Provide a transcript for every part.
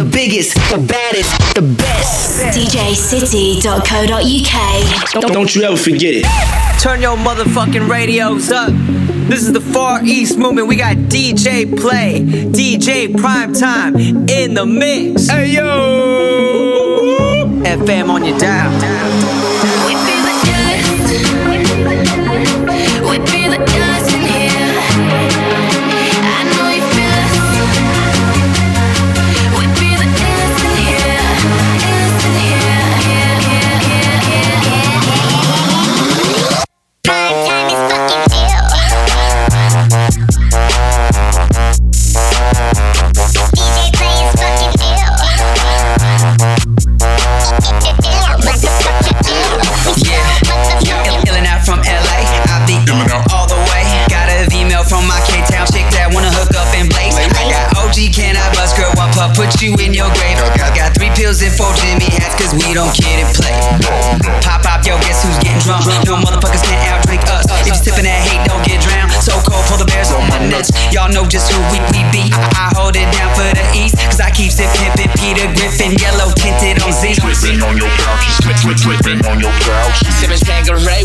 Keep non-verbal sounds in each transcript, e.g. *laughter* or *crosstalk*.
the biggest, the baddest, the best. DJcity.co.uk. Don't, don't you ever forget it. Turn your motherfucking radios up. This is the Far East movement. We got DJ Play, DJ Prime Time in the mix. Hey yo! FM on your dial. Hats, cause we don't kid and play. Pop, pop, yo, guess who's getting drunk? No motherfuckers can't out drink us. If you sippin' that hate, don't get drowned. So cold, pull the bears on my nuts. Y'all know just who we, we be. I, I hold it down for the East, cause I keep it pimpin' Peter Griffin, yellow tinted on Z. Dripping on your couches, drip, drip, on your couches. Simmons Tanqueray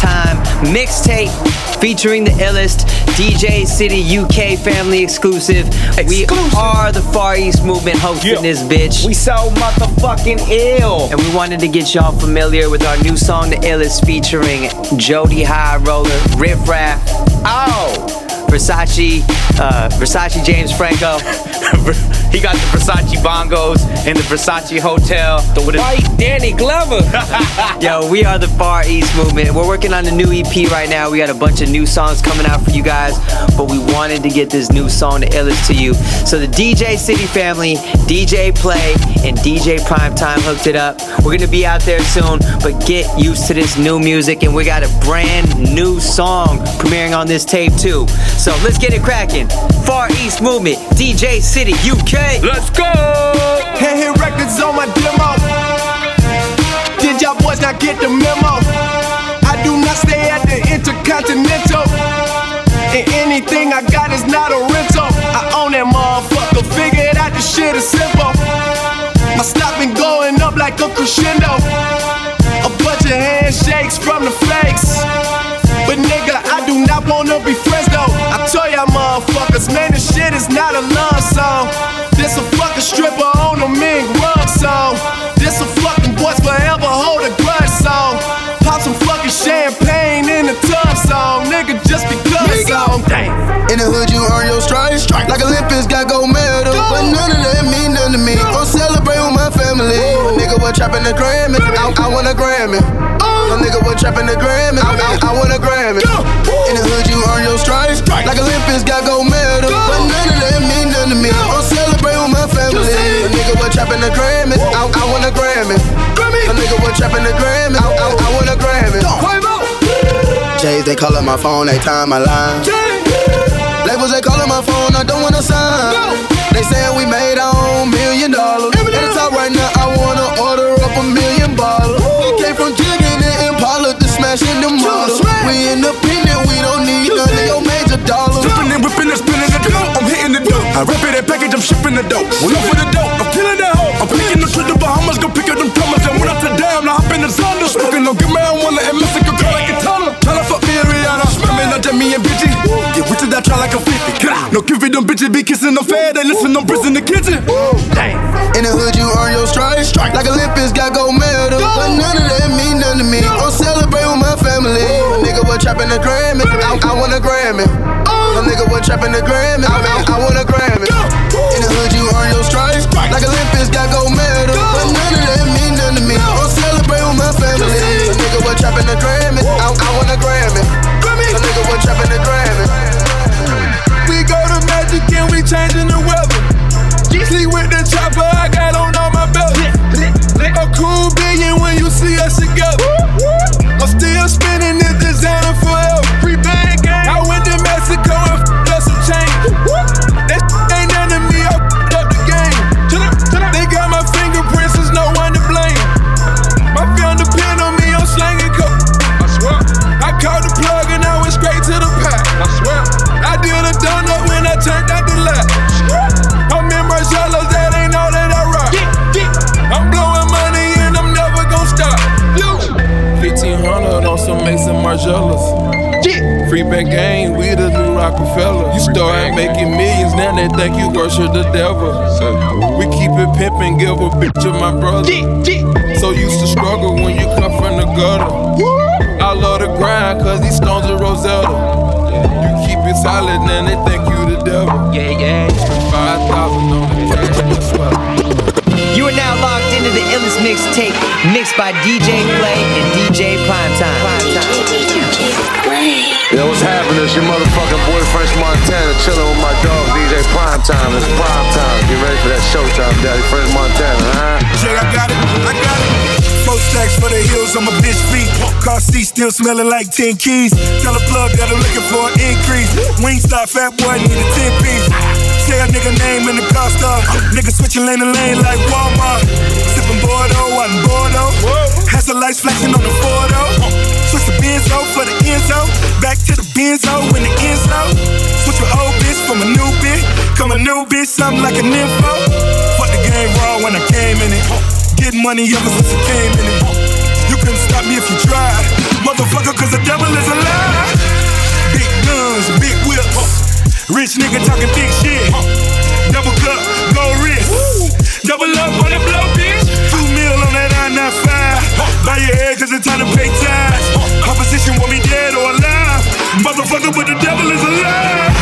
Time mixtape featuring the illest DJ City UK family exclusive. We are the Far East Movement hosting Yeah. this bitch. We so motherfucking ill. and we wanted to get y'all familiar with our new song, The Illest, featuring Jody Highroller, Riff Raff, Oh, Versace, uh, Versace James Franco. *laughs* he got the Versace bongos in the Versace hotel. The white Danny Glover. *laughs* Yo, we are the Far East Movement. We're working on a new EP right now. We got a bunch of new songs coming out for you guys, but we wanted to get this new song, The Illest, to you. So the DJ City family, DJ Play, and DJ Primetime hooked it up. We're gonna be out there soon, but get used to this new music, and we got a brand new song premiering on this tape too. So let's get it cracking. Far East Movement, DJ City, UK. Let's go. Hand hit records on my demo. Did y'all boys not get the memo? I do not stay at the Intercontinental. And anything I got is not a rental. I own that motherfucker. Figured out the shit is simple. My stock been going up like a crescendo. A bunch of handshakes from the flakes. I told y'all motherfuckers. This not a love song. This a fucking stripper on a mink rug song. This a fucking boys forever hold a grudge song. Pop some fucking champagne in the tub song. Nigga, just because song. In the hood, you earn your stripes. Like Olympics got gold medal. But none of that mean nothing to me. Gon' celebrate with my family. A nigga was trapping the Grammy. I, I want a Grammy. Oh. A nigga was trapping the Grammy. I, I, I want a Grammy. In the hood, you earn your stripes. Like Olympics got gold medal. They call up my phone, they time my line. Labels, they call up my phone, I don't wanna sign. They saying we made our own million dollars. At the top right now, I wanna order up a million bottles. We came from jigging in Impala to smashing the models. We independent, we don't need none of your major dollars. Flipping and whipping and spinning the dope. I'm hitting the dope. I rip it and package, I'm shipping the dope. When I'm for the dope, I'm killing No give it them bitches, be kissing them fair. They listen, them bricks in the kitchen. In the hood, you earn your stripes. Like Olympics got gold medal. But none of that mean nothing to me. Gon' celebrate with my family. A nigga was trapping the Grammy. I, I want a Grammy. Oh! A nigga was trapping the Grammy. I, I, I want a Grammy. In the hood, you earn your stripes. Like Olympics got gold medal. But none of that mean nothing to me. Gon' celebrate with my family. A nigga was trapping the Grammy. I, I want a Grammy. A nigga was trapping the Grammy. We changing the weather. Sleep with the chopper I got on all my belt. A cool billion when you see us together. I'm still spinning this designer forever. Margielas. Free back gang, we the new Rockefeller. You start making millions, now they think you worship the devil. We keep it pimpin', give a bitch of my brother. So used to struggle when you come from the gutter. I love the grind, cause these stones are Rosetta. You keep it solid, then they think you the devil. Yeah, yeah. 5,000 on the cash, You are now locked into the illest mixtape mixed by DJ Play and DJ Primetime. Yo, what's happening? It's your motherfucking boy French Montana chilling with my dog DJ Primetime. It's prime time. Get ready for that showtime, Daddy. French Montana, huh? Jay, I got it. I got it. Four stacks for the hills on my bitch feet. Car seat still smelling like 10 keys. Tell a plug that I'm looking for an increase. Wingstop, fat boy, need a 10 piece. Say a nigga name in the car star. Nigga switching lane to lane like Walmart. Sipping Bordeaux, I'm Bordeaux. Has the lights flashing on the photo. Switch the Benzo for the Enzo. Back to the Benzo when the Enzo. Switch your old bitch from a new bitch. Come a new bitch, something like an info. Fuck the game raw when I came in it. Getting money ever since I came in it. You couldn't stop me if you tried. Motherfucker, cause the devil is a lie. Big guns, big whips. Rich nigga talking big shit. Uh, double cup, gold wrist. Double up on the blow, bitch. Two mil on that I-95. Uh. Buy your head cause it's time to pay tax. Uh. Opposition want me dead or alive. Motherfucker, but the devil is alive.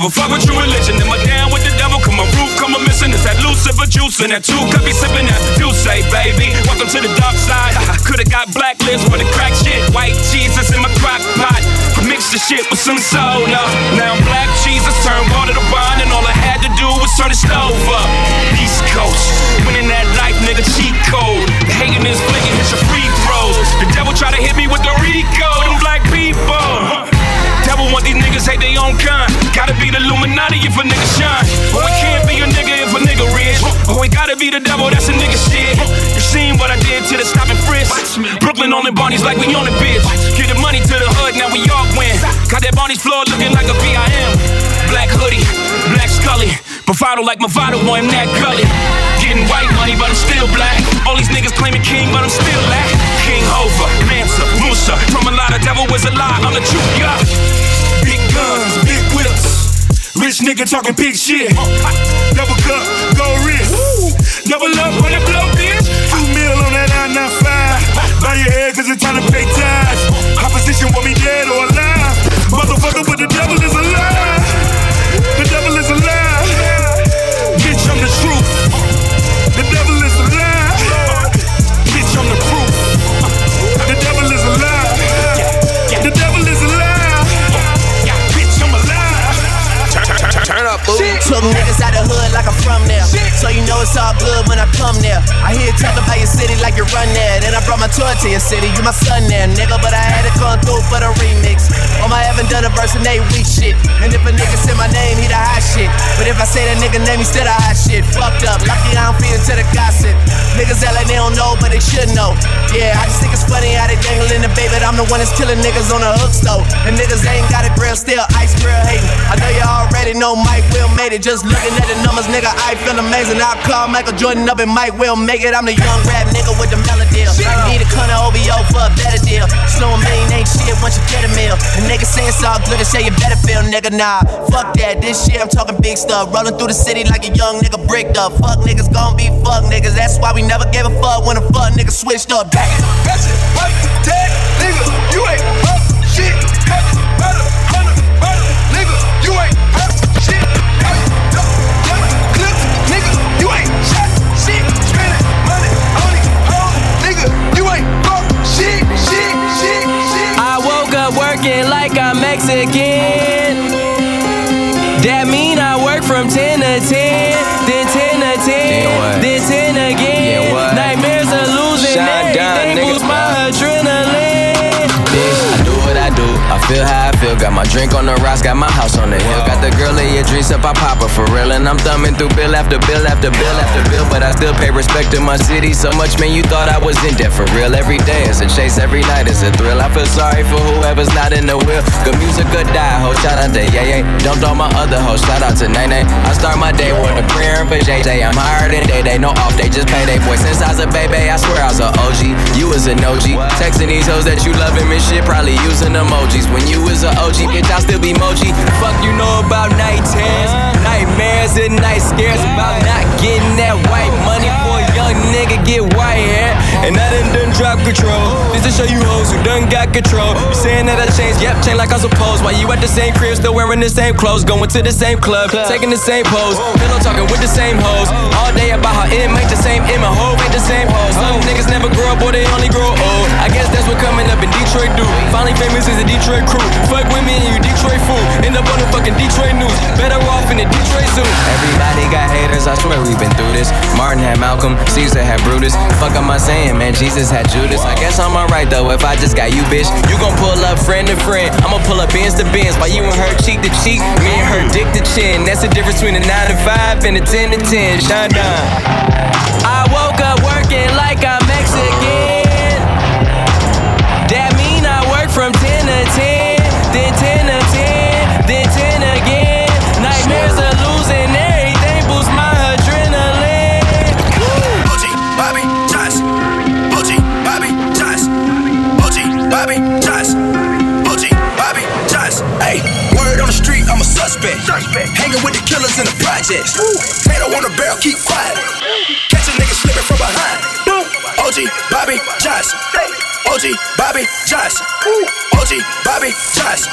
Never fuck with true religion. Am I down with the devil? Come my roof, come a missing. It's that Lucifer juice and that two cup be sipping that do say, baby. Welcome to the dark side. Could've got blacklist for the crack shit. White Jesus in my crock pot. Mix the shit with some soda. Now I'm black Jesus, turn water to wine, and all I had to do was turn the stove up. East Coast, winning that life, nigga, cheat code. Hating is flicking, hit your free throws. The devil try to hit me with the RICO, them black people. These niggas hate their own kind. Gotta be the Illuminati if a nigga shine. Oh, it can't be a nigga if a nigga rich. Oh, it gotta be the devil, that's a nigga shit. You seen what I did to the stopping frisk? Brooklyn on the Barneys like we on the bitch. Give the money to the hood, now we all win. Got that Barney's floor looking like a VIM. Black hoodie, black scully. Bravado like Movado, boy, I'm that gully. Getting white money, but I'm still black. All these niggas claiming king, but I'm still black. King Hova, Mansa, Musa. From a lot of devil was a lie, I'm the truth, yeah. Guns, big whips. Rich nigga talking big shit. Double cup, go wrist. Double up on the blow, bitch. Two mil on that I-95. Bow your head, cause it's time to pay tithes. Opposition want me dead or alive. Motherfucker, but the devil is alive. Took niggas out the hood like I'm from there. So you know it's all good when I come there. I hear you talk about your city like you run there. Then I brought my tour to your city. You my son there, nigga. But I had to come through for the remix. On my haven't done a verse and they weak shit. And if a nigga say my name, he the hot shit. But if I say that nigga name, he still the hot shit. Fucked up. Lucky I don't feed into the gossip. Niggas act like they don't know, but they should know. Yeah, I just think it's funny how they dangling the baby. But I'm the one that's killing niggas on the hook though. And niggas ain't got a grill, still ice grill hating. I know you already know Mike Will made it. Just looking at the numbers, nigga, I feel amazing. I'll call Michael Jordan up and Mike Will make it. I'm the young rap nigga with the melody. Need a ton of OVO for a better deal. Slow million ain't shit once you get a meal. And niggas say it's all good and say you better feel, nigga. Nah, fuck that. This shit, I'm talking big stuff. Rolling through the city like a young nigga bricked up. Fuck niggas gon' be fuck niggas. That's why we never gave a fuck when a fuck nigga switched up. Back. That's it, what? Dead, nigga, you ain't feel how Got my drink on the rocks, got my house on the hill. Got the girl in your dreams up, I pop her for real. And I'm thumbing through bill after bill after bill after bill. But I still pay respect to my city so much, man. You thought I was in debt for real. Every day is a chase, every night is a thrill. I feel sorry for whoever's not in the wheel. Good music, good die, ho. Shout out to Yay. Dumped all my other hoes. Shout out to Nay. I start my day with a prayer for JJ. I'm higher than Day Day. No off day, just payday. Boy, since I was a baby, I swear I was an OG. You was an OG. Texting these hoes that you him and shit. Probably using emojis. When you was an OG, bitch, I still be moji. Fuck you know about night terrors, nightmares and night scares about not getting that white money for a young nigga get white hair. And I done done drop control. Just to show you hoes who done got control. You saying that I changed? Yep, changed like I supposed. Why you at the same crib, still wearing the same clothes, going to the same club, taking the same pose, pillow talking with the same hoes. All day about how it ain't the same, in my hoe ain't the same hoes. Some oh. niggas never grow up, or they only grow old. I guess that's what coming up in Detroit do. Finally famous is a Detroit crew. Fuck with me and you Detroit fool. End up on the fucking Detroit news. Better off in the Detroit zoo. Everybody got haters, I swear we've been through this. Martin had Malcolm, Caesar had Brutus. Fuck am I saying, man? Jesus had Judas. I guess I'm alright though if I just got you, bitch. You gon' pull up friend to friend. I'ma pull up bins to bins. While you and her cheek to cheek, me and her dick to chin. That's the difference between a 9 to 5 and a 10 to 10. Shine. I woke up working like I'm Mexican. That mean I work from 10 to 10, then 10 to 10, suspect. Hanging with the killers in the projects. Tato on the barrel, keep quiet. Catch a nigga slipping from behind. OG, Bobby, Josh. OG, Bobby, Josh. OG, Bobby, Josh.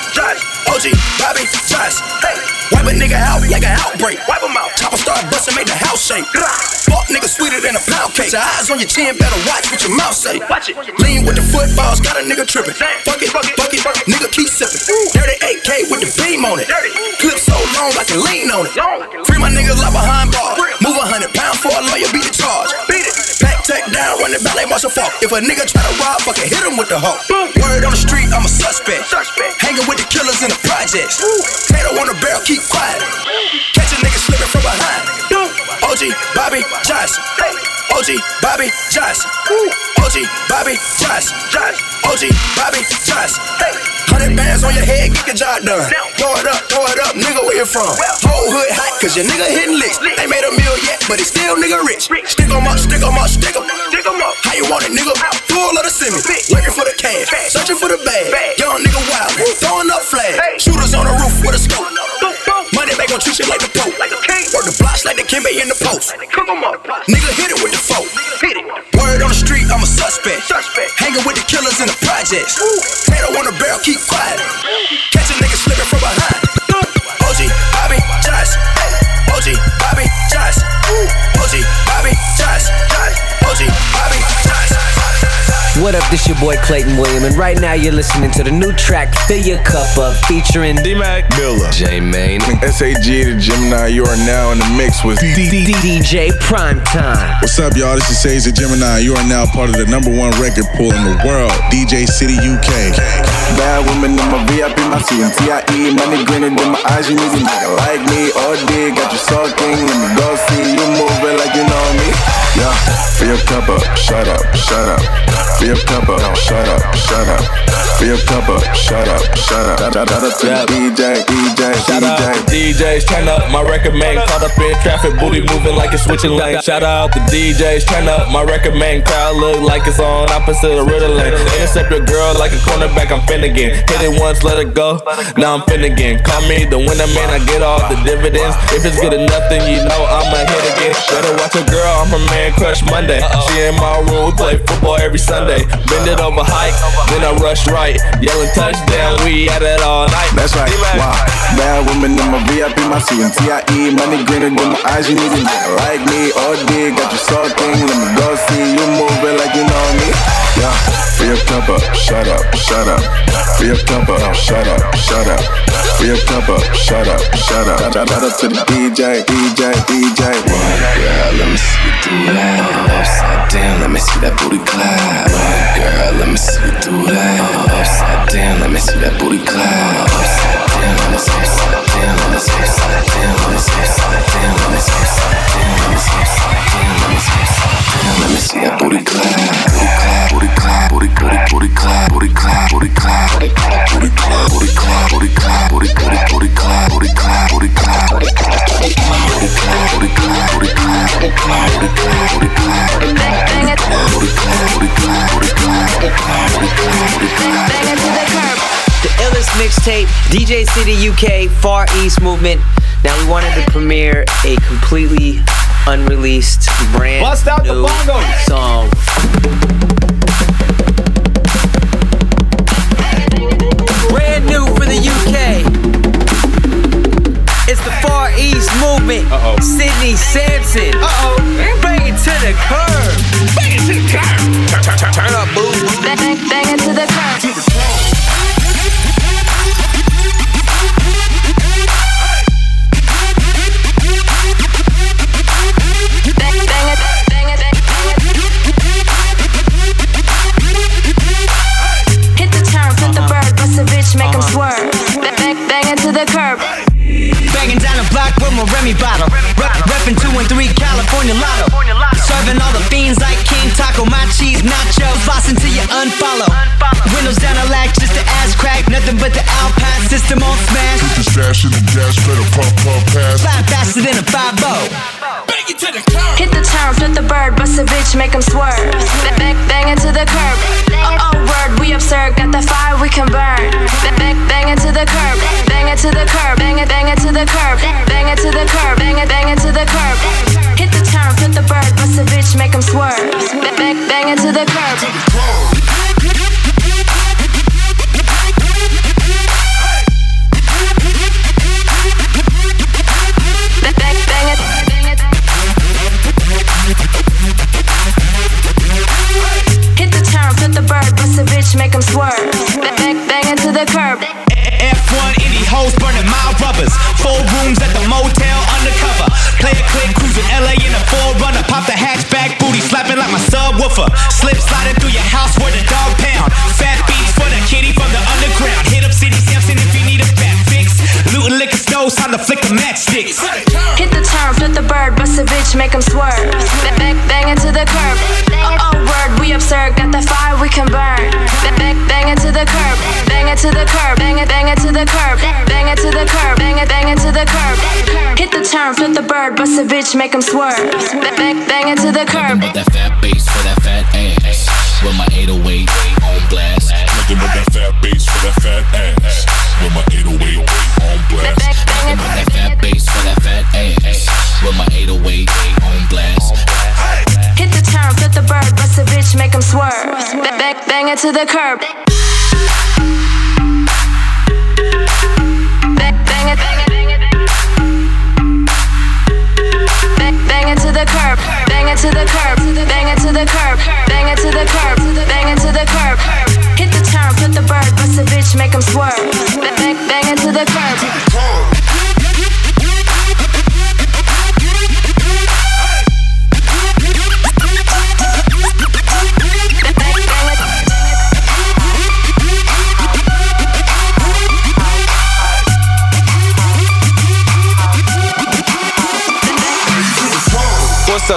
OG, Bobby, Josh. Wipe a nigga out like an outbreak. Wipe him out. Chopper start busting, make the house shake. Fuck nigga sweeter than a pound cake. Your eyes on your chin, better watch what your mouth say. Watch it. Lean with the footballs, got a nigga tripping. Fuck it, fuck it, fuck it, nigga keep sipping. Dirty 8K with the beam on it. Clip so long I can lean on it. Free my niggas like behind bars. Move a hundred pounds for a lawyer, beat the charge. Beat it. Pack tech down, run it back like Marshall Faulk. If a nigga try to rob, fucking hit him with the hoe. Word on the street, I'm a suspect. Hanging projects. Tato on the barrel, keep quiet. OG, Bobby, Josh. OG, Bobby, Josh. Josh. OG, Bobby, Josh. Hey. Hundred bands on your head, get your job done. Throw it up, throw it up, nigga, where you from? Whole hood hot, cause your nigga hitting licks. Ain't made a meal yet, but he still nigga rich. Stick 'em up, stick 'em up, stick 'em up. How you want it, nigga? Full of the semi. Working for the cash, searching for the bag. Young nigga wild, throwing up flags. Shooters on the roof with a scope. Money back on treat you like the Pope. Work the blocks like the Kimbe in the post. Cook him up. Nigga hit it with the folk. Word on the street, I'm a suspect. Hanging with the killers in the projects. Tato on the barrel, keep quiet. Catch a nigga slipping from behind. What up, this your boy Clayton William, and right now you're listening to the new track Fill Your Cup Up featuring D-Mac Miller. J Main. Sage the Gemini, you are now in the mix with D D DJ Primetime. What's up, y'all? This is Sage the Gemini. You are now part of the number one record pool in the world, DJ City UK. Bad women in my VIP, my CNTIE. Money grinning in my eyes, you need a nigga like me. All day, got you sulking. Let me go see you moving like you know me. Yeah, fill your cup up, shut up, shut up. Fill your cup up, shut up, shut up. Your cup up, shut up, shut up. Shout out to DJ, DJ, Shout out DJ. to DJs, turn up my record man. Caught up in traffic, booty moving like it's switching lanes. Shout out to DJs, turn up my record man. Crowd look like it's on opposite of Ritalin. Intercept your girl like a cornerback, I'm Finnegan. Hit it once, let it go. Now I'm Finnegan. Call me the winner man, I get all the dividends. If it's good enough, then you know I'ma hit again. Better watch a girl, I'm her man crush Monday. She in my room, we play football every Sunday. Bend it over hike, then I rush right. Yelling touchdown, we at it all night. That's right. Wow. Bad women in my VIP, my CNTIE. Money grinning in my eyes, you need a nigga like me. All day, got you sulking. Let me go see you moving like you know me. Yeah. Your cup up, shut up, shut up. Your cup up, shut up, shut up. Your cup up, shut up, shut up. Shout out to the DJ, DJ, DJ. One Girl, let me see you do that. Upside down, let me see that booty clap. One Girl, let me see you do that. Upside down, let me see that booty clap. Upside down, let me see upside down, let me see upside down, let me see upside down, let me see upside down, let me see upside down, let me see upside down, The illest mixtape, DJ City UK, Far East Movement. Now we wanted to premiere a completely unreleased brand Bust out the new bongos. song. Brand new for the UK. It's the Far East Movement. Uh-oh. Sidney Samson. Uh-oh. Bring it to the curb. Bring it to the curb. Turn, turn, turn, turn up, boo. Bang, bang it to the curb. Reppin' 2 and 3 California Lotto. Serving all the fiends like King Taco, my cheese nachos. Boss until you unfollow. Windows down the lack just to ass crack. Nothing but the Alpine system on smash. Put the stash in the gas pedal, pump, pump, pass. Fly faster than a 5 Hit the turn, flip the bird, bust a bitch, make 'em swerve. Bang, bang, bang it to the curb. Oh, oh, word, we absurd, got the fire we can burn. Bang, bang, bang it to the curb. Bang it to the curb. Bang it, bang it to the curb. Bang it to the curb. Bang it, bang it to the curb. Hit the turn, flip the bird, bust a bitch, make 'em swerve. Bang it to the curb. The bird, bust a bitch, make 'em swerve. Bang, bang, bang it to the curb. F1 indie hoes burning my rubbers. Four rooms at the motel undercover. Play a click, cruising LA in a forerunner. Pop the hatchback, booty slapping like my subwoofer. Slip sliding through your house where the dog pound. Fat beats for the kitty from the underground. Hit up Sidney Samson if you need a fat fix. Looting liquor stores, time to flick the matchsticks. Hit the turn, flip the bird, bust a bitch, make 'em swerve. Bang, bang, bang it to the curb. Oh, oh, word, we absurd, got the fire we can burn. Bang, bang, bang it to the curb. Bang it to to the curb, bang it, bang it to the curb, bang it to the curb, bang it, bang it to the curb. Hit the turn, flip the bird, bust a bitch, make him swerve. Bang, bang it to the curb. Nothing but that fat bass for that fat ass. With my 808 on blast. Nothing but that fat bass for that fat ass. With my 808 on blast. To the curb. Bang, it, to the curb, bang it to the curb, bang it to the curb, bang it to the curb, bang it to the curb. Hit the turn, flip the bird, bust a bitch, make him swerve. Bang, bang, bang it to the curb.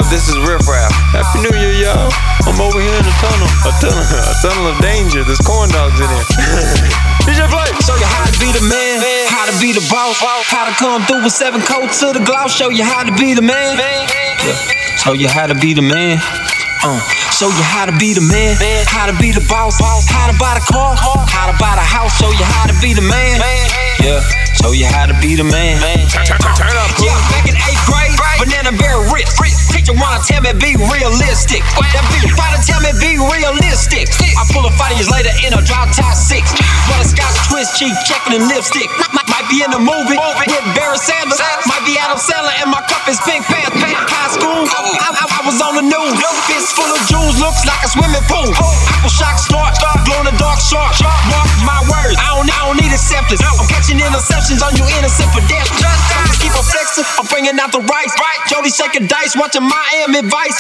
Up? This is Riff Raff. Happy New Year, y'all. I'm over here in the tunnel. A tunnel, a tunnel of danger. There's corn dogs in here. DJ Play. Show you how to be the man, how to be the boss, how to come through with seven coats to the gloss. Show you how to be the man. Yeah. Show you how to be the man. Uh, show you how to be the man, how to be the boss, how to buy the car, how to buy the house. Show you how to be the man. Yeah. Show you how to be the man. Turn up, Yeah, back in eighth grade, banana bear rich. Teacher wanna tell me be realistic. That bitch try tell me be realistic. I pull a five years later in a drop top six. Butterscotch twist cheek, checking and lipstick. Might, be in the movie with Barry Sanders. Might be Adam Sandler and my cup is pink pants. High school, I, I, On the news. Fist full of jewels, looks like a swimming pool. Apple shock start, glow in the dark shark. Mark my words, I don't, I don't need acceptance. I'm catching interceptions on you innocent pedestrians. Just keep on flexing, I'm bringing out the rice. Jody shaking dice, watching Miami Vice.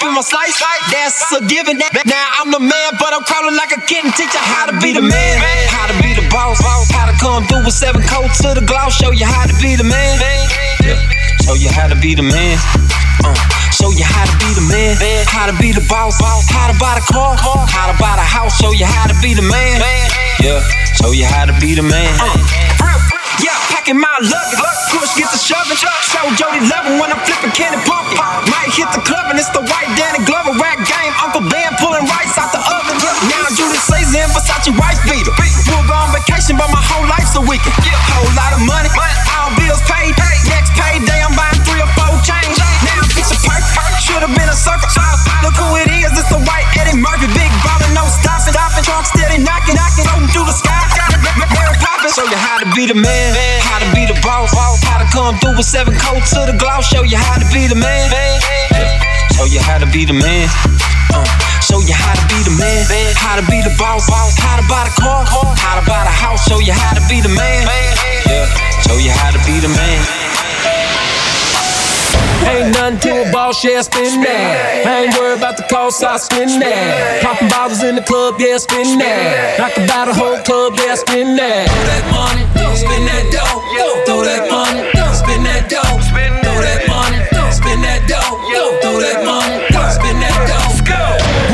Through my slice, that's a given. Now I'm the man, but I'm crawling like a kitten. Teach you how to be the man, how to be the boss, how to come through with seven coats to the gloss. Show you how to be the man. Yeah. Show you how to be the man. Uh, show you how to be the man, how to be the boss, how to buy the car, how to buy the house. Show you how to be the man. Yeah. Show you how to be the man. Yeah, packing my luggage. Push get the shoving. Show Jody loving when I'm flipping candy pumpkin. Might hit the club and it's the white Danny Glover rap game. Uncle Ben pulling rice out the oven. Now Judas Caesar and Versace rice beater. We'll go on vacation, but my whole life's a weekend. Whole lot of money, been. Look who it is. It's the white Eddie Murphy. Big ballin', no stopping. Stopping. Trunk steady knocking, knocking. Floating through the sky. Mary Poppins. Show you how to be the man, how to be the boss, how to come through with seven coats to the gloss. Show you how to be the man. Show you how to be the man. Uh, show you how to be the man, how to be the boss, how to buy the car, how to buy the house. Show you how to be the man. Yeah. Show you how to be the man. Ain't nothing to a boss, yeah, spin that. I ain't worried about the cost, I spin that. Popping bottles in the club, yeah, spin that. I can buy the whole club, yeah, spin that. Throw that money, spin that dough. Throw that money, spin that dough. Throw that money, spin that dough. Throw that money, spin that dough.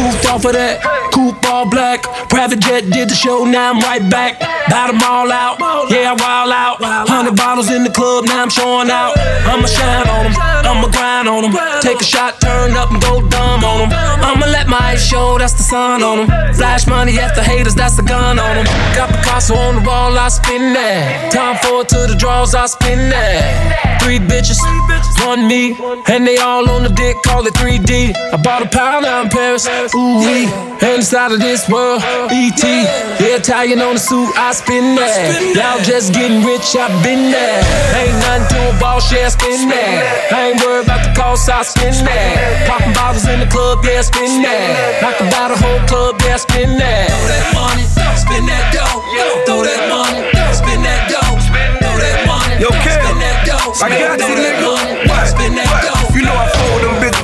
Moved off of that, coupe all black. Private jet did the show, now I'm right back. Bout them all out, yeah, I wild out. Hundred bottles in the club, now I'm showing out. I'ma shine on them, I'ma grind on them. Take a shot, turn up and go dumb on them. I'ma let my eyes show, that's the sun on them. Flash money after haters, that's the gun on them. Got Picasso on the wall, I spin that. Time forward to the draws, I spin that. Three bitches, one me, and they all on the dick, call it 3D. I bought a pound out in Paris, ooh wee. Inside of this world, ET. Yeah, Italian on the suit, I spin that. Y'all just getting rich, I been there. Ain't nothing to a boss, yeah, spin that. I ain't worried about the cost, I spin that. Popping bottles in the club, yeah, spin that. I can buy the whole club, yeah, spin that. Throw that money, spin that dough. Throw that money, spin that dough. Throw that money, Yo, Cam, spin that dough. I got you, Throw that nigga. money, spin that dough. You know I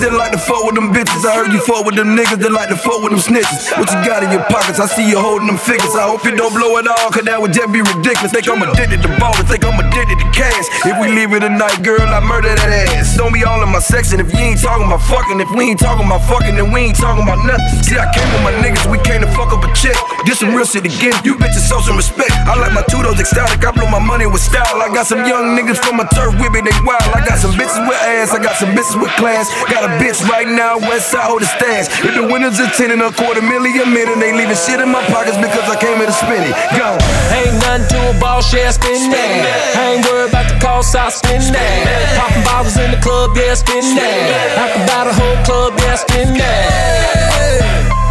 that like to fuck with them bitches. I heard you fuck with them niggas that like to fuck with them snitches. What you got in your pockets? I see you holding them figures. I hope you don't blow it all, cause that would just be ridiculous. Think I'm addicted to ballin', think I'm addicted to cash. If we leave it tonight, girl, I murder that ass. Don't be all in my section if you ain't talking about fucking. If we ain't talking about fucking, then we ain't talking about nothing. See, I came with my niggas, we came to fuck up a chick. Get some real shit again. You bitches show some respect. I like my tutos ecstatic. I blow my money with style. I got some young niggas from my turf with me, they wild. I got some bitches with ass, I got some bitches with class. Got a bitch right now, west side hold the stash. If the winners are 10 and a quarter million a minute, they leaving shit in my pockets because I came here to spin it. Go. Ain't nothing to a ball share, spin that. I ain't worried about the cost, I spin that. Popping bottles in the club, yeah, spin that. I can buy the whole club, yeah, spin that.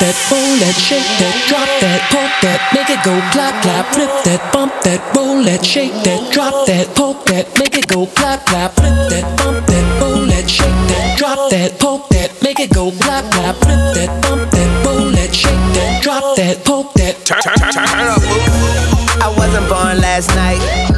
That, roll that, shake that, drop that, poke that, make it go clap, clap. Flip that, bump that, roll that, shake that, drop that, poke that, make it go clap, clap. Flip that, bump that, roll that, shake that, drop that, poke that, make it go clap, clap. Flip that, bump that, roll that, shake that, drop that, poke that. Turn, turn, turn, up. I wasn't born last night.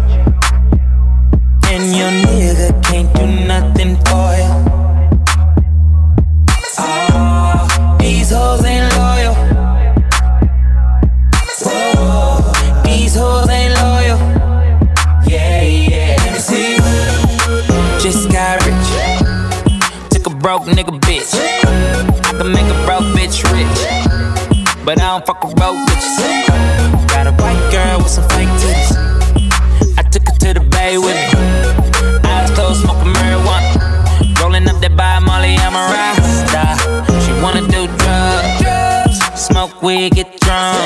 and your nigga can't do nothing for you. Oh, these hoes ain't loyal. Whoa, these hoes ain't loyal. Yeah, yeah. Let me see. Just got rich. Took a broke nigga bitch. I can make a broke bitch rich. But I don't fuck with broke bitches. Got a white girl with some fake titties. I took her to the bay with me. Smoking marijuana. Rolling up that by Molly, I'm a rasta. She wanna do drugs, smoke weed, get drunk.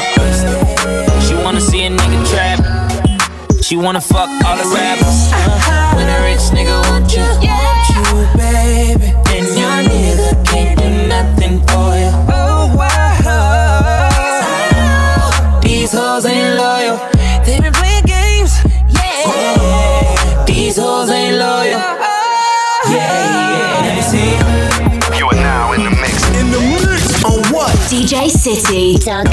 She wanna see a nigga trap. She wanna fuck all the rappers. Uh, when a rich nigga want you, want you, baby. And your nigga can't do nothing for you. Oh, wow. These hoes ain't loyal. These hoes ain't loyal. Yeah, yeah. Let see. You are now in the mix. In the mix on what? DJ City. Co.uk.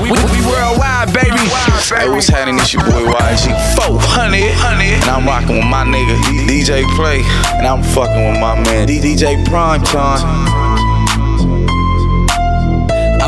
We, we worldwide, baby. Hey, what's happening? It's your boy YG 400. And I'm rocking with my nigga DJ Play. And I'm fucking with my man DJ Prime Time.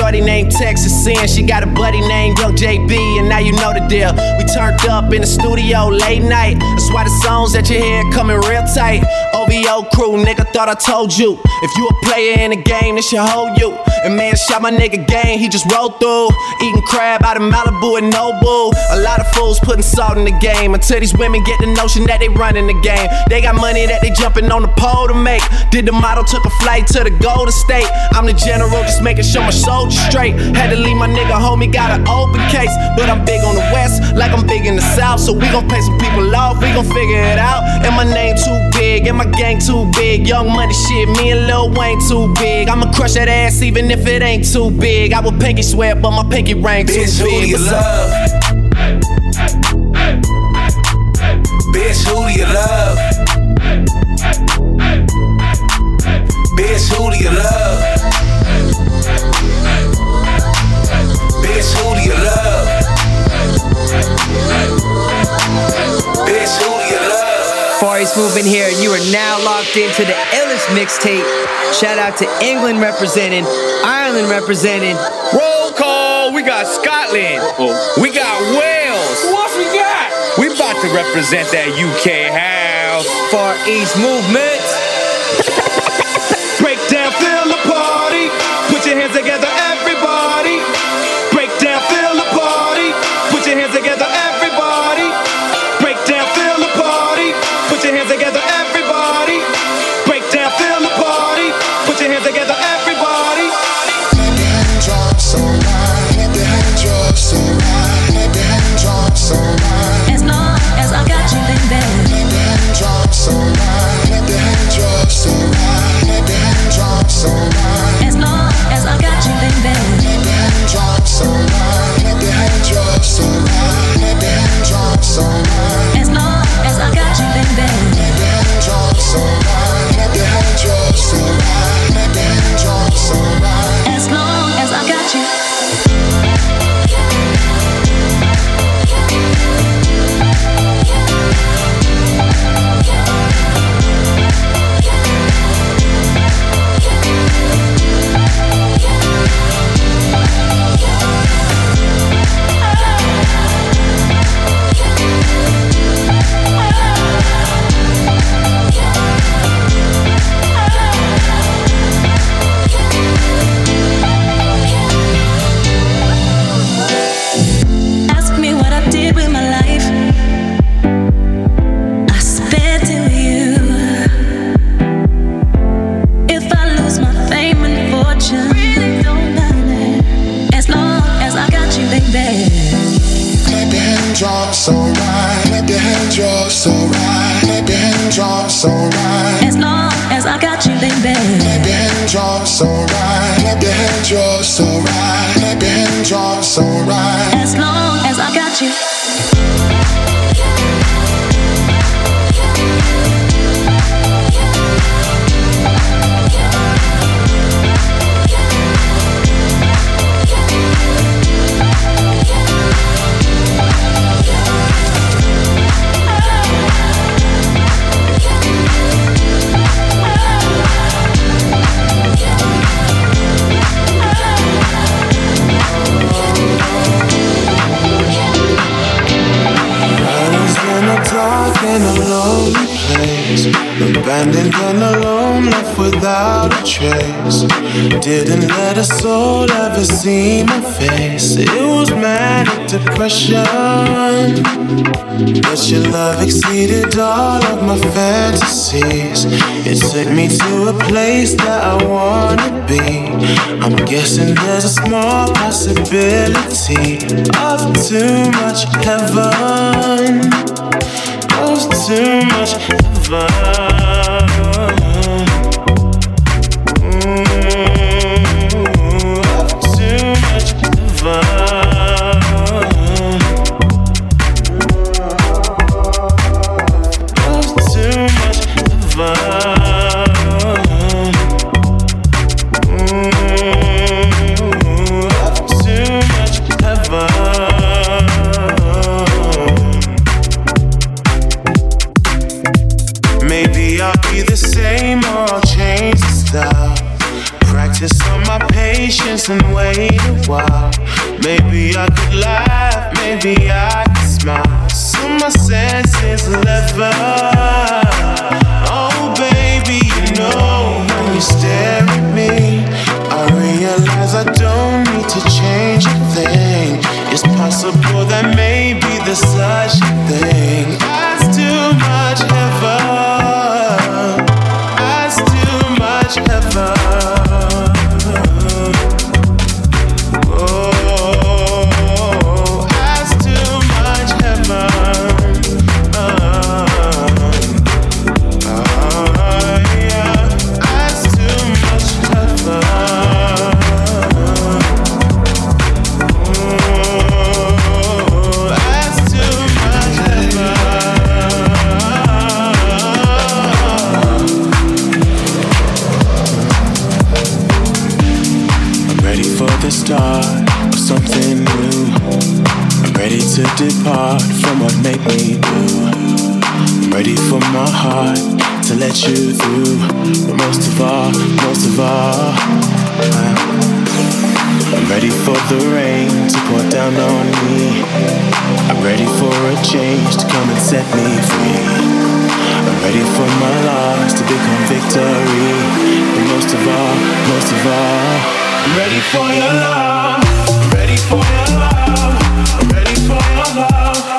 Shorty named Texas Sin. She got a buddy named Young JB, and now you know the deal. We turned up in the studio late night. That's why the songs that you hear coming real tight. OVO crew, nigga, thought I told you. If you a player in the game, this should hold you. And man, shot my nigga game, he just rolled through. Eating crab out of Malibu and Nobu. A lot of fools putting salt in the game until these women get the notion that they running the game. They got money that they jumping on the pole to make. Did the model, took a flight to the Golden State. I'm the general, just making sure my soldiers straight. Had to leave my nigga homie, got an open case. But I'm big on the west, like I'm big in the south. So we gon' pay some people off, we gon' figure it out. And my name too big, and my gang too big. Young money shit, me and Lil Wayne too big. I'ma crush that ass even if it ain't too big. I will pinky swear, but my pinky ring too Bitch, big. Who love? Bitch, who do you love? Bitch, who do you love? Safari's moving here, and you are now locked into the illest mixtape. Shout out to England representing, Ireland representing. Roll call. We got Scotland. Oh. We got Wales. What we got? We about to represent that UK house. Far East movement. But that your love exceeded all of my fantasies. It took me to a place that I wanna be. I'm guessing there's a small possibility of too much heaven. Of too much heaven. to pour down on me. I'm ready for a change to come and set me free. I'm ready for my loss to become victory. But most of all, most of all, I'm ready for your love. I'm ready for your love. I'm ready for your love.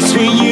between you.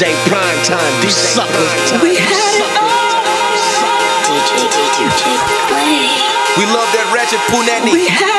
DJ Prime Time, these suckers. We had it all. DJ, DJ, DJ, play. We love that ratchet Punani. We had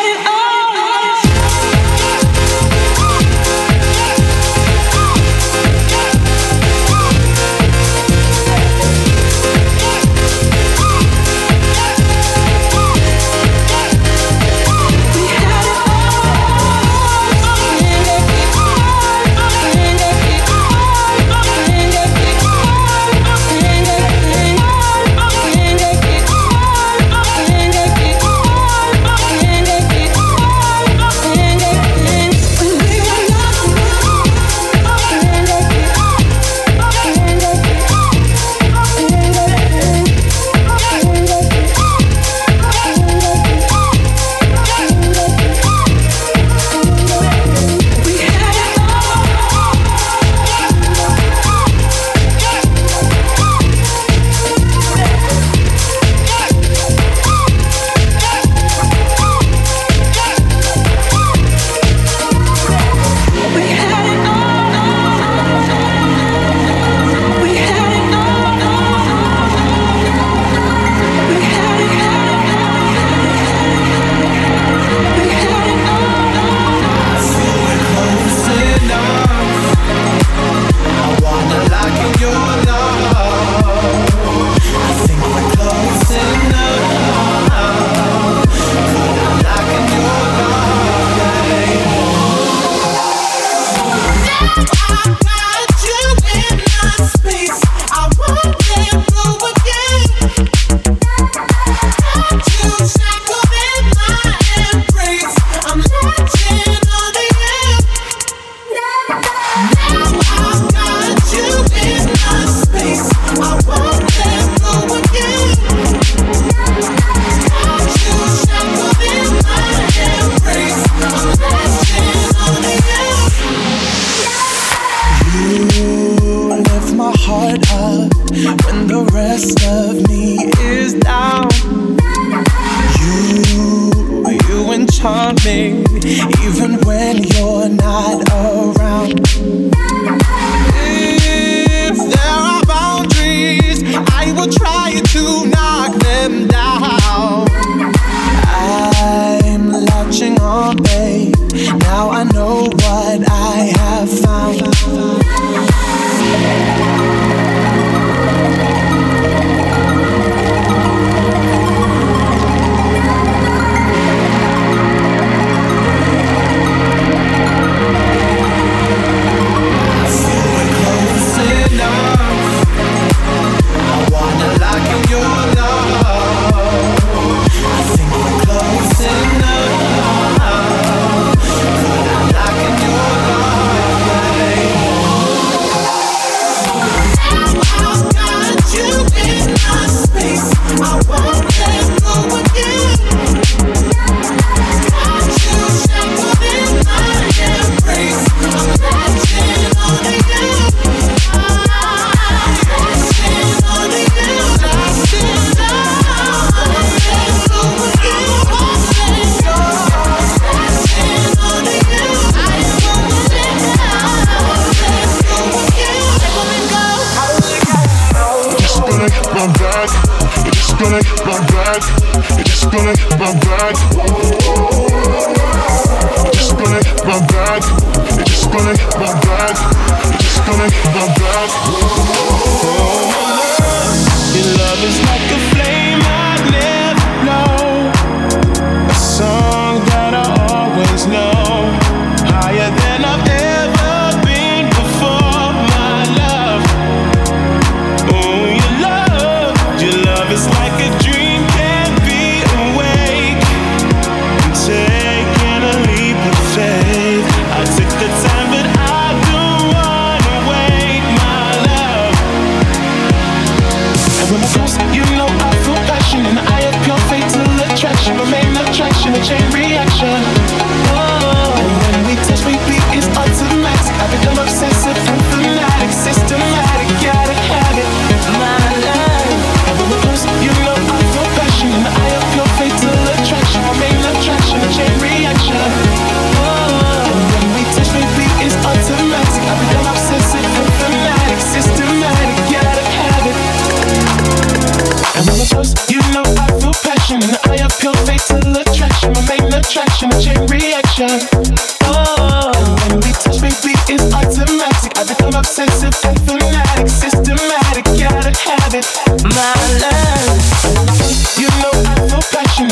obsessive the matic, systematic, gotta have it, my life You know I no passion,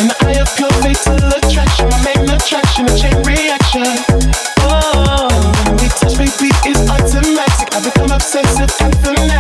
and fanatic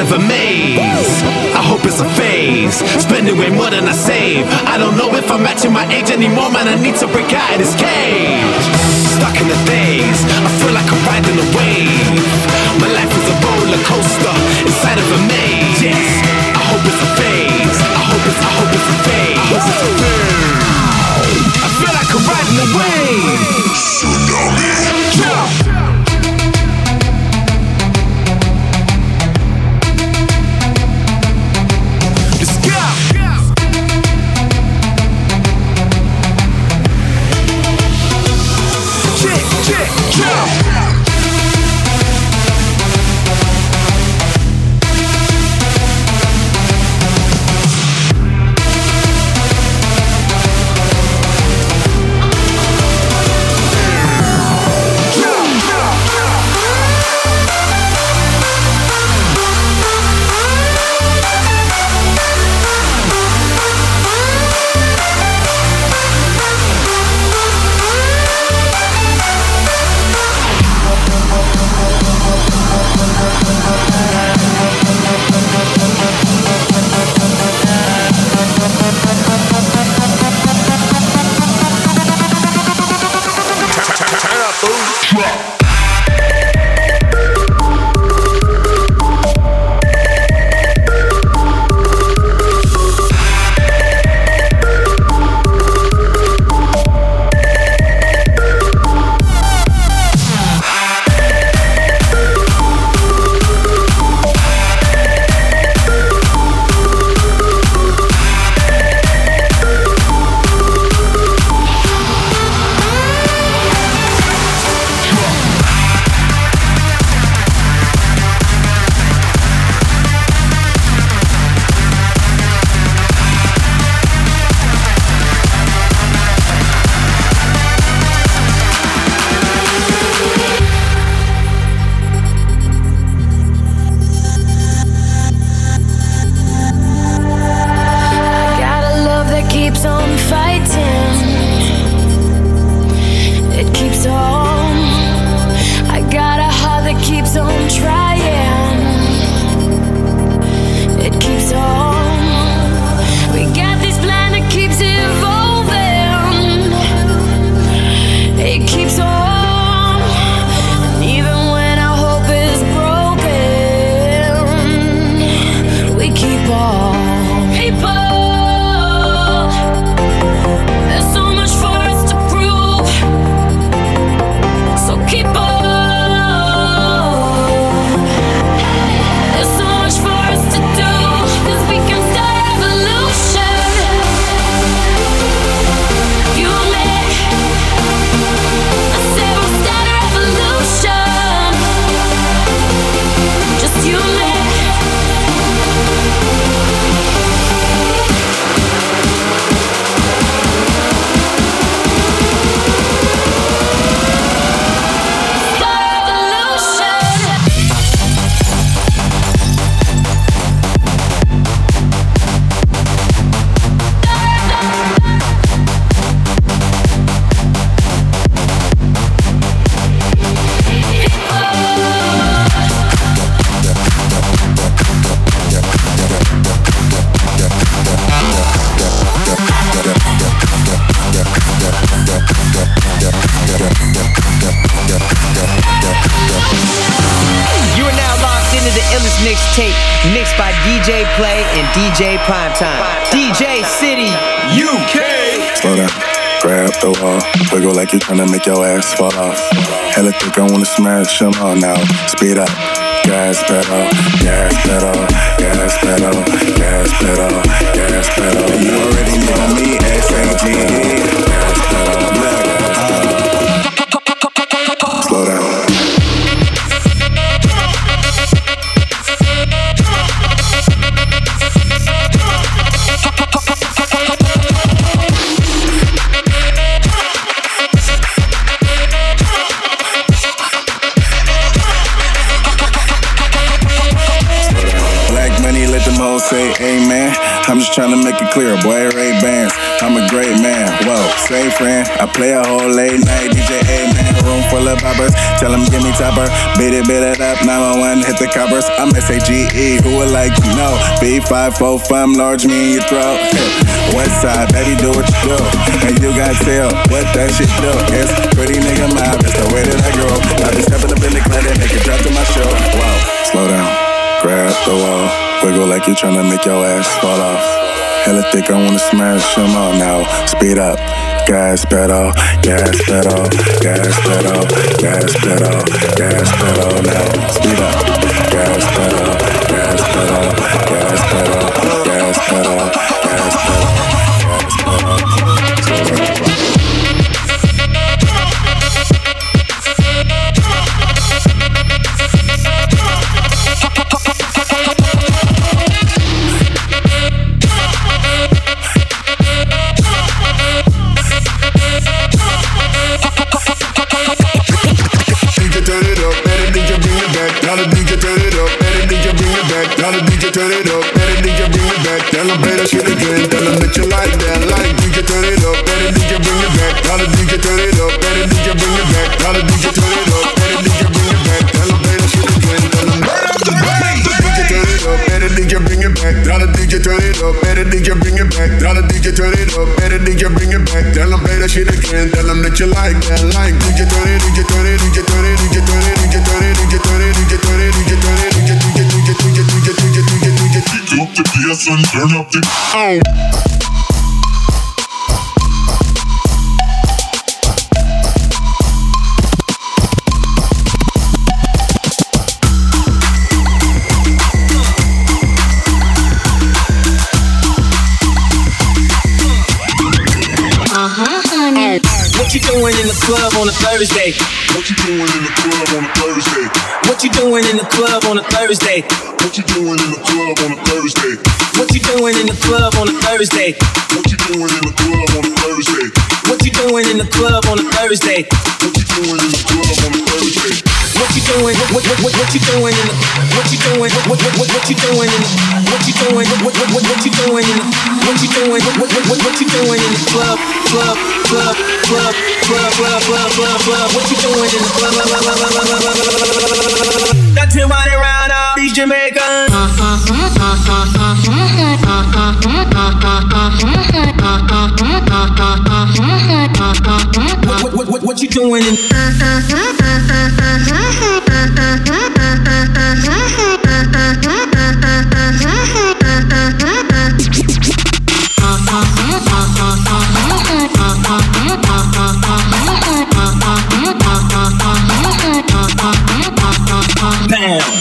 of a maze. I hope it's a phase, spending way more than I save. I don't know if I'm matching my age anymore, man. I need to break out of this cage. Stuck in the days, I feel like I'm riding a wave. My life is a roller coaster inside of a maze. Yes, I hope it's a phase. I hope it's, I hope it's a phase. I hope it's a phase. I feel like I'm riding a wave. Tsunami. Let's like make your ass fall off. Hella think I wanna smash them all now. Speed up, gas pedal, gas pedal, gas pedal, gas pedal, gas pedal. You already know me, S-A-G. Gas pedal. Clear, boy, Ray Bans. I'm a great man. Whoa, say friend. I play a whole late night DJ A man. Room full of boppers. Tell them give me topper. Beat it, beat it up. 911, hit the coppers. I'm S-A-G-E. Who would like to know? B545, large me in your throat. *laughs* West side, baby, do what you do. And you got tell what that shit do. It's pretty nigga mob. That's the way that I grow. I be stepping up in the club and make it drop to my show. Wow, slow down. Grab the wall. Wiggle like you tryna make your ass fall off. Hella thick, I wanna smash them all now. Speed up. Gas pedal, gas pedal, gas pedal, gas pedal, gas pedal now. Speed up. Gas pedal, gas pedal, gas pedal, gas pedal, gas pedal, turn up the oh. Uh-huh, oh. What you doing in the club on a Thursday? What you doing in the club on a Thursday? What you doing in the club on a Thursday? What you doing in the club on a Thursday? What you doing in the club on a Thursday? What you doing in the club on a Thursday? What you doing in the club on a Thursday? What you doing in the club on a Thursday? What you doing? What what what what you doing in What you doing? What what what what you doing in What you doing? What what what what you doing in What you doing? What what what what you doing in the club? Club club club club club club club club. What you doing in the club? Got your body around all these Jamaicans. What, what, you doing in I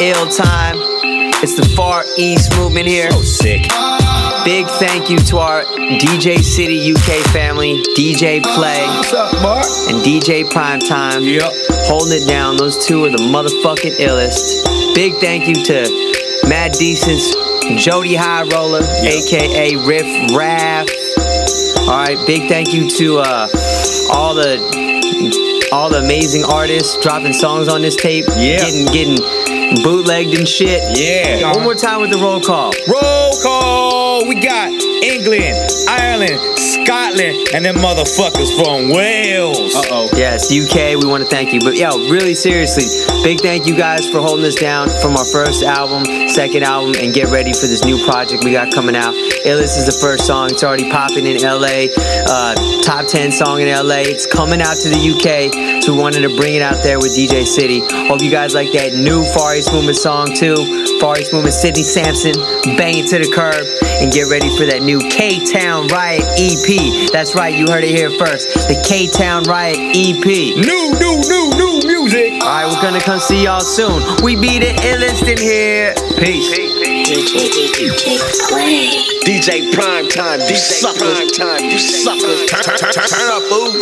ill time. It's the Far East movement here. So sick. Big thank you to our DJ City UK family, DJ Play, up, and DJ Primetime. Yep. Holding it down. Those two are the motherfucking illest. Big thank you to Mad Decent, Jody Highroller, aka Riff Raff. All right, big thank you to uh, all the all the amazing artists dropping songs on this tape. Yeah. Getting getting bootlegged and shit. Yeah. One more time with the roll call. Roll call. We got England, Ireland, Scotland, and them motherfuckers from Wales. Uh oh. Yes, UK, we want to thank you. But yo, really seriously, big thank you guys for holding us down from our first album, second album, and get ready for this new project we got coming out. Illest is the first song. It's already popping in LA. Uh, top 10 song in LA. It's coming out to the UK. So we wanted to bring it out there with DJ City. Hope you guys like that new Far East Movement song too. Far East Movement, Sidney Samson, bang it to the curb, and get ready for that new K Town Riot EP. That's right, you heard it here first. The K Town Riot EP. New, new, new, new music. All right, we're gonna come see y'all soon. We be the illest in here. Peace. DJ Prime Time, you suckers. Prime Time, you suckers. Turn, turn, turn, turn up, boo.